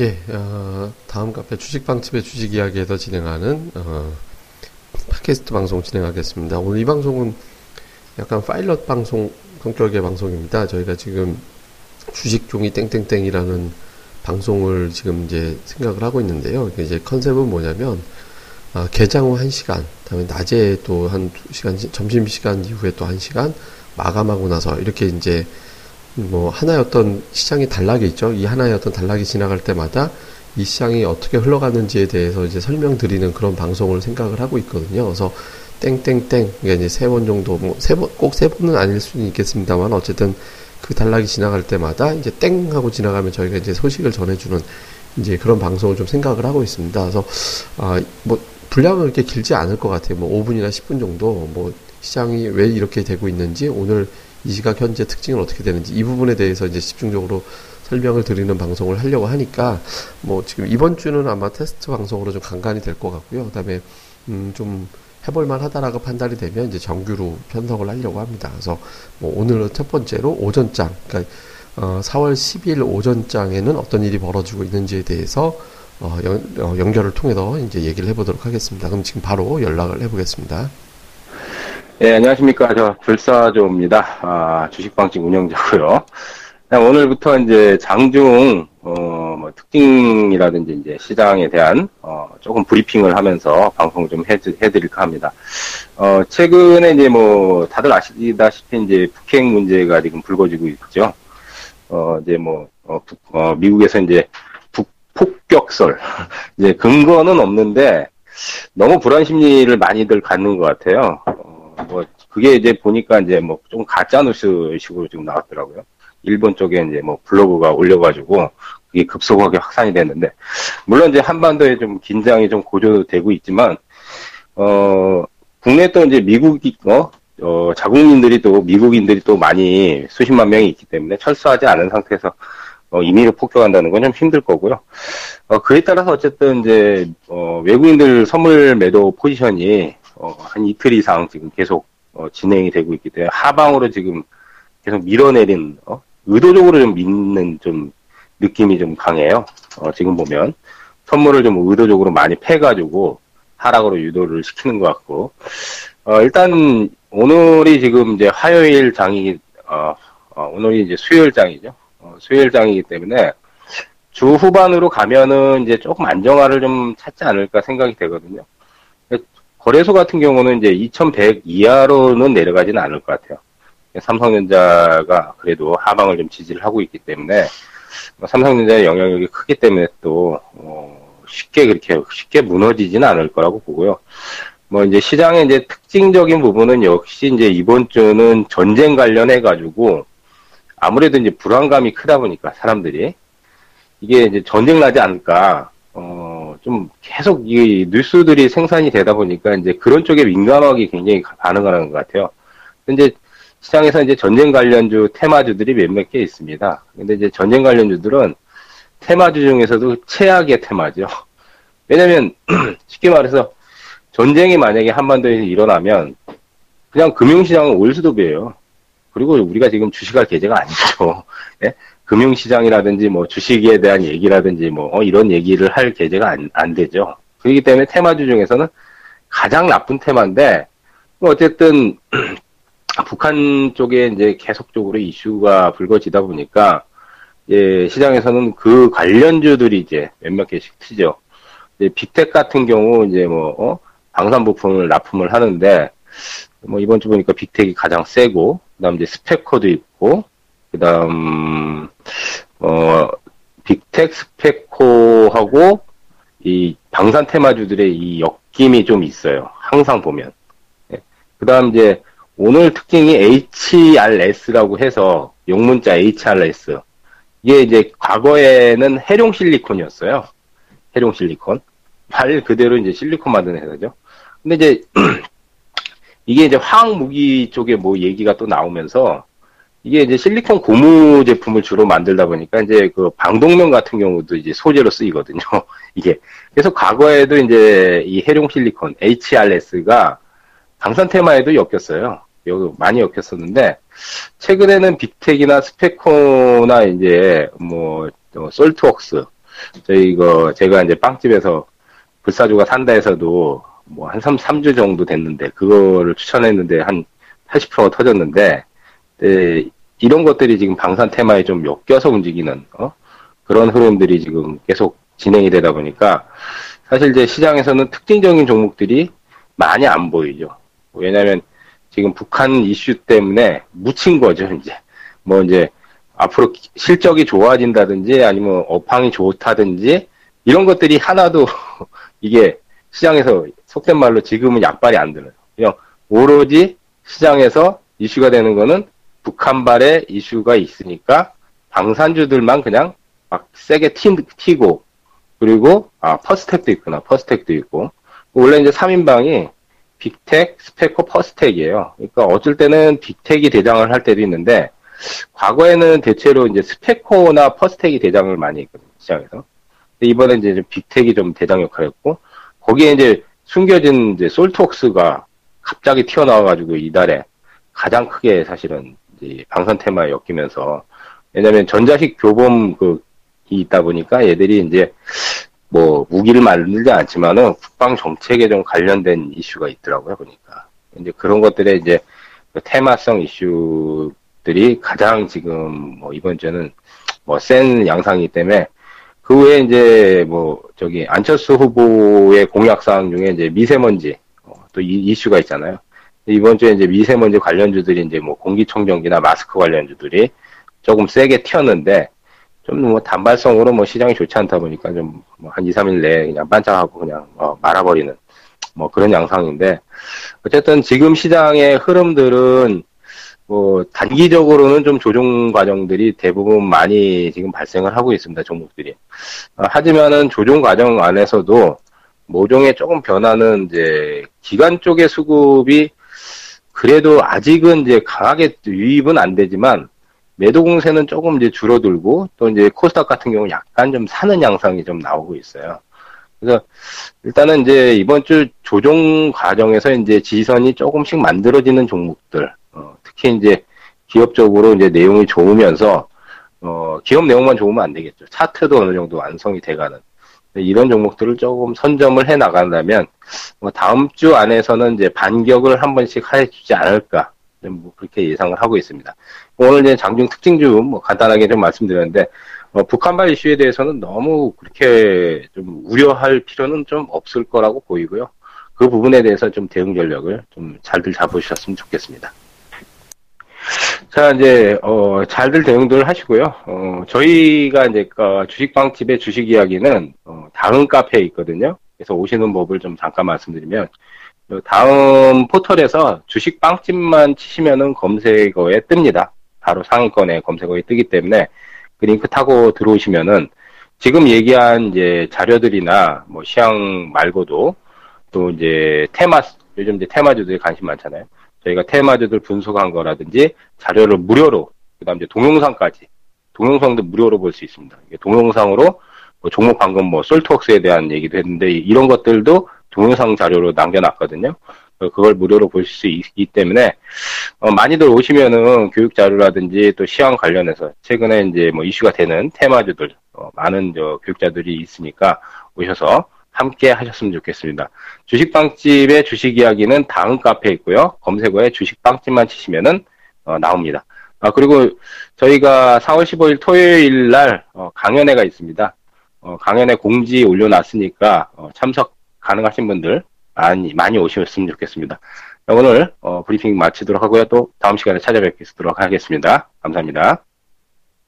예, 어, 다음 카페 주식방집의 주식 이야기에서 진행하는 어, 팟캐스트 방송 진행하겠습니다. 오늘 이 방송은 약간 파일럿 방송 성격의 방송입니다. 저희가 지금 주식 종이 땡땡땡이라는 방송을 지금 이제 생각을 하고 있는데요. 이제 컨셉은 뭐냐면 아, 개장 후 1시간, 다음에 낮에 또 한 2시간, 점심시간 이후에 또 1시간 마감하고 나서 이렇게 이제 뭐 하나의 어떤 시장이 단락이 있죠. 이 하나의 어떤 단락이 지나갈 때마다 이 시장이 어떻게 흘러가는지에 대해서 이제 설명드리는 그런 방송을 생각을 하고 있거든요. 그래서 땡땡땡 그러니까 이제 세 번 정도 뭐 세 번 꼭 세 번은 아닐 수는 있겠습니다만 어쨌든 그 단락이 지나갈 때마다 이제 땡 하고 지나가면 저희가 이제 소식을 전해주는 이제 그런 방송을 좀 생각을 하고 있습니다. 그래서 아뭐 분량은 그렇게 길지 않을 것 같아요. 뭐 5분이나 10분 정도 뭐 시장이 왜 이렇게 되고 있는지 오늘 이 시각 현재 특징은 어떻게 되는지 이 부분에 대해서 이제 집중적으로 설명을 드리는 방송을 하려고 하니까 뭐 지금 이번 주는 아마 테스트 방송으로 좀 간간히 될것 같고요. 그다음에 음좀 해볼만 하다라고 판단이 되면 이제 정규로 편성을 하려고 합니다. 그래서 뭐 오늘은 첫 번째로 오전장, 그러니까 어 4월 10일 오전장에는 어떤 일이 벌어지고 있는지에 대해서 어 연, 어 연결을 통해서 이제 얘기를 해보도록 하겠습니다. 그럼 지금 바로 연락을 해보겠습니다. 네, 안녕하십니까. 저 불사조입니다. 아, 주식방식 운영자고요. 오늘부터 이제 장중 어, 뭐 특징이라든지 이제 시장에 대한 어, 조금 브리핑을 하면서 방송 좀 해, 해드릴까 합니다. 어, 최근에 이제 뭐 다들 아시다시피 이제 북핵 문제가 지금 불거지고 있죠. 어, 이제 뭐 어, 북, 어, 미국에서 이제 북폭격설 이제 근거는 없는데 너무 불안 심리를 많이들 갖는 것 같아요. 뭐 그게 이제 보니까 이제 뭐 좀 가짜 뉴스식으로 지금 나왔더라고요. 일본 쪽에 이제 뭐 블로그가 올려가지고 그게 급속하게 확산이 됐는데 물론 이제 한반도에 좀 긴장이 좀 고조되고 있지만 어 국내 또 이제 미국이 어, 어 자국민들이 또 미국인들이 또 많이 수십만 명이 있기 때문에 철수하지 않은 상태에서 어, 임의로 폭격한다는 건 좀 힘들 거고요. 어, 그에 따라서 어쨌든 이제 어, 외국인들 선물 매도 포지션이 어, 한 이틀 이상 지금 계속 어, 진행이 되고 있기 때문에 하방으로 지금 계속 밀어내린 어, 의도적으로 좀 믿는 좀 느낌이 좀 강해요. 어, 지금 보면 선물을 좀 의도적으로 많이 패가지고 하락으로 유도를 시키는 것 같고 어, 일단 오늘이 지금 이제 화요일 장이 어, 어, 오늘이 이제 수요일 장이죠. 어, 수요일 장이기 때문에 주 후반으로 가면은 이제 조금 안정화를 좀 찾지 않을까 생각이 되거든요. 거래소 같은 경우는 이제 2100 이하로는 내려가지는 않을 것 같아요. 삼성전자가 그래도 하방을 좀 지지를 하고 있기 때문에 뭐 삼성전자의 영향력이 크기 때문에 또 어, 쉽게 그렇게 쉽게 무너지지는 않을 거라고 보고요. 뭐 이제 시장의 이제 특징적인 부분은 역시 이제 이번 주는 전쟁 관련해 가지고 아무래도 이제 불안감이 크다 보니까 사람들이 이게 이제 전쟁 나지 않을까 어, 좀 계속 이 뉴스들이 생산이 되다 보니까 이제 그런 쪽에 민감하게 굉장히 반응하는 것 같아요. 근데 시장에서 이제 전쟁 관련주 테마주들이 몇몇 개 있습니다. 근데 이제 전쟁 관련주들은 테마주 중에서도 최악의 테마죠. 왜냐면 쉽게 말해서 전쟁이 만약에 한반도에서 일어나면 그냥 금융시장은 올수도비예요. 그리고 우리가 지금 주식할 계제가 아니죠. 네? 금융시장이라든지 뭐 주식에 대한 얘기라든지 뭐 어, 이런 얘기를 할 계제가 안, 안 되죠. 그렇기 때문에 테마주 중에서는 가장 나쁜 테마인데 뭐 어쨌든 북한 쪽에 이제 계속적으로 이슈가 불거지다 보니까 예, 시장에서는 그 관련주들이 이제 몇몇 개씩 트죠. 빅텍 같은 경우 이제 뭐 어? 방산 부품을 납품을 하는데 뭐 이번 주 보니까 빅텍이 가장 세고 그다음 이제 스페커도 있고 그 다음, 어, 빅텍 스페코하고 이 방산 테마주들의 이 엮임이 좀 있어요. 항상 보면. 네. 그 다음 이제 오늘 특징이 HRS라고 해서 용문자 HRS. 이게 이제 과거에는 해룡 실리콘이었어요. 해룡 실리콘. 말 그대로 이제 실리콘 만드는 회사죠. 근데 이제 이게 이제 화학 무기 쪽에 뭐 얘기가 또 나오면서 이게 이제 실리콘 고무 제품을 주로 만들다 보니까 이제 그 방독면 같은 경우도 이제 소재로 쓰이거든요. 이게 그래서 과거에도 이제 이 해룡 실리콘 HRS가 방산 테마에도 엮였어요. 여기 많이 엮였었는데 최근에는 빅텍이나 스페코나 이제 뭐 어, 솔트웍스 저희 이거 제가 이제 빵집에서 불사조가 산다에서도 뭐 한 3, 3주 정도 됐는데 그거를 추천했는데 한 80%가 터졌는데 네, 이런 것들이 지금 방산 테마에 좀 엮여서 움직이는 어? 그런 흐름들이 지금 계속 진행이 되다 보니까 사실 이제 시장에서는 특징적인 종목들이 많이 안 보이죠. 왜냐하면 지금 북한 이슈 때문에 묻힌 거죠, 이제. 뭐 이제 앞으로 실적이 좋아진다든지 아니면 업황이 좋다든지 이런 것들이 하나도 이게 시장에서 속된 말로 지금은 약발이 안 들어요. 그냥 오로지 시장에서 이슈가 되는 거는 북한발의 이슈가 있으니까 방산주들만 그냥 막 세게 튀, 튀고 그리고 아 퍼스텍도 있구나 퍼스텍도 있고 원래 이제 3인방이 빅텍, 스페코, 퍼스텍이에요. 그러니까 어쩔 때는 빅텍이 대장을 할 때도 있는데 과거에는 대체로 이제 스페코나 퍼스텍이 대장을 많이 했거든요 시장에서. 근데 이번에 이제 빅텍이 좀 대장 역할을 했고 거기에 이제 숨겨진 이제 솔트웍스가 갑자기 튀어나와가지고 이달에 가장 크게 사실은 이제 방산 테마에 엮이면서 왜냐면 전자식 교범 그이 있다 보니까 얘들이 이제 뭐 무기를 만들지 않지만은 국방 정책에 좀 관련된 이슈가 있더라고요 보니까 이제 그런 것들에 이제 그 테마성 이슈들이 가장 지금 뭐 이번 주는 뭐 센 양상이기 때문에 그 외에 이제 뭐 저기 안철수 후보의 공약 사항 중에 이제 미세먼지 어, 또 이, 이슈가 있잖아요. 이번 주에 이제 미세먼지 관련주들이 이제 뭐 공기청정기나 마스크 관련주들이 조금 세게 튀었는데 좀 뭐 단발성으로 뭐 시장이 좋지 않다 보니까 좀 한 2, 3일 내에 그냥 반짝하고 그냥 어 말아버리는 뭐 그런 양상인데 어쨌든 지금 시장의 흐름들은 뭐 단기적으로는 좀 조정 과정들이 대부분 많이 지금 발생을 하고 있습니다 종목들이. 어, 하지만은 조정 과정 안에서도 모종의 조금 변화는 이제 기관 쪽의 수급이 그래도 아직은 이제 강하게 유입은 안 되지만 매도 공세는 조금 이제 줄어들고 또 이제 코스닥 같은 경우 약간 좀 사는 양상이 좀 나오고 있어요. 그래서 일단은 이제 이번 주 조정 과정에서 이제 지선이 조금씩 만들어지는 종목들, 어, 특히 이제 기업적으로 이제 내용이 좋으면서 어, 기업 내용만 좋으면 안 되겠죠. 차트도 어느 정도 완성이 돼가는 이런 종목들을 조금 선점을 해 나간다면 뭐 다음 주 안에서는 이제 반격을 한 번씩 해주지 않을까 뭐 그렇게 예상을 하고 있습니다. 오늘 이제 장중 특징주 뭐 간단하게 좀 말씀드렸는데 어, 북한발 이슈에 대해서는 너무 그렇게 좀 우려할 필요는 좀 없을 거라고 보이고요. 그 부분에 대해서 좀 대응 전략을 좀 잘들 잡으셨으면 좋겠습니다. 자, 이제, 어, 잘들 대응들 하시고요. 어, 저희가 이제, 어, 주식방집의 주식 이야기는, 어, 다음 카페에 있거든요. 그래서 오시는 법을 좀 잠깐 말씀드리면, 다음 포털에서 주식빵집만 치시면은 검색어에 뜹니다. 바로 상위권에 검색어에 뜨기 때문에 그 링크 타고 들어오시면은 지금 얘기한 이제 자료들이나 뭐 시향 말고도 또 이제 테마 요즘 이제 테마주들이 관심 많잖아요. 저희가 테마주들 분석한 거라든지 자료를 무료로 그다음 이제 동영상까지 동영상도 무료로 볼 수 있습니다. 동영상으로 뭐 종목 방금 뭐 솔트웍스에 대한 얘기도 했는데 이런 것들도 동영상 자료로 남겨놨거든요. 그걸 무료로 보실 수 있기 때문에 어, 많이들 오시면은 교육 자료라든지 또 시황 관련해서 최근에 이제 뭐 이슈가 되는 테마주들 어, 많은 저 교육자들이 있으니까 오셔서 함께 하셨으면 좋겠습니다. 주식빵집의 주식 이야기는 다음 카페에 있고요. 검색어에 주식빵집만 치시면은 어, 나옵니다. 아 그리고 저희가 4월 15일 토요일 날 어, 강연회가 있습니다. 어, 강연회 공지 올려놨으니까 어, 참석 가능하신 분들 많이 많이 오셨으면 좋겠습니다. 오늘 어, 브리핑 마치도록 하고요. 또 다음 시간에 찾아뵙도록 하겠습니다. 감사합니다.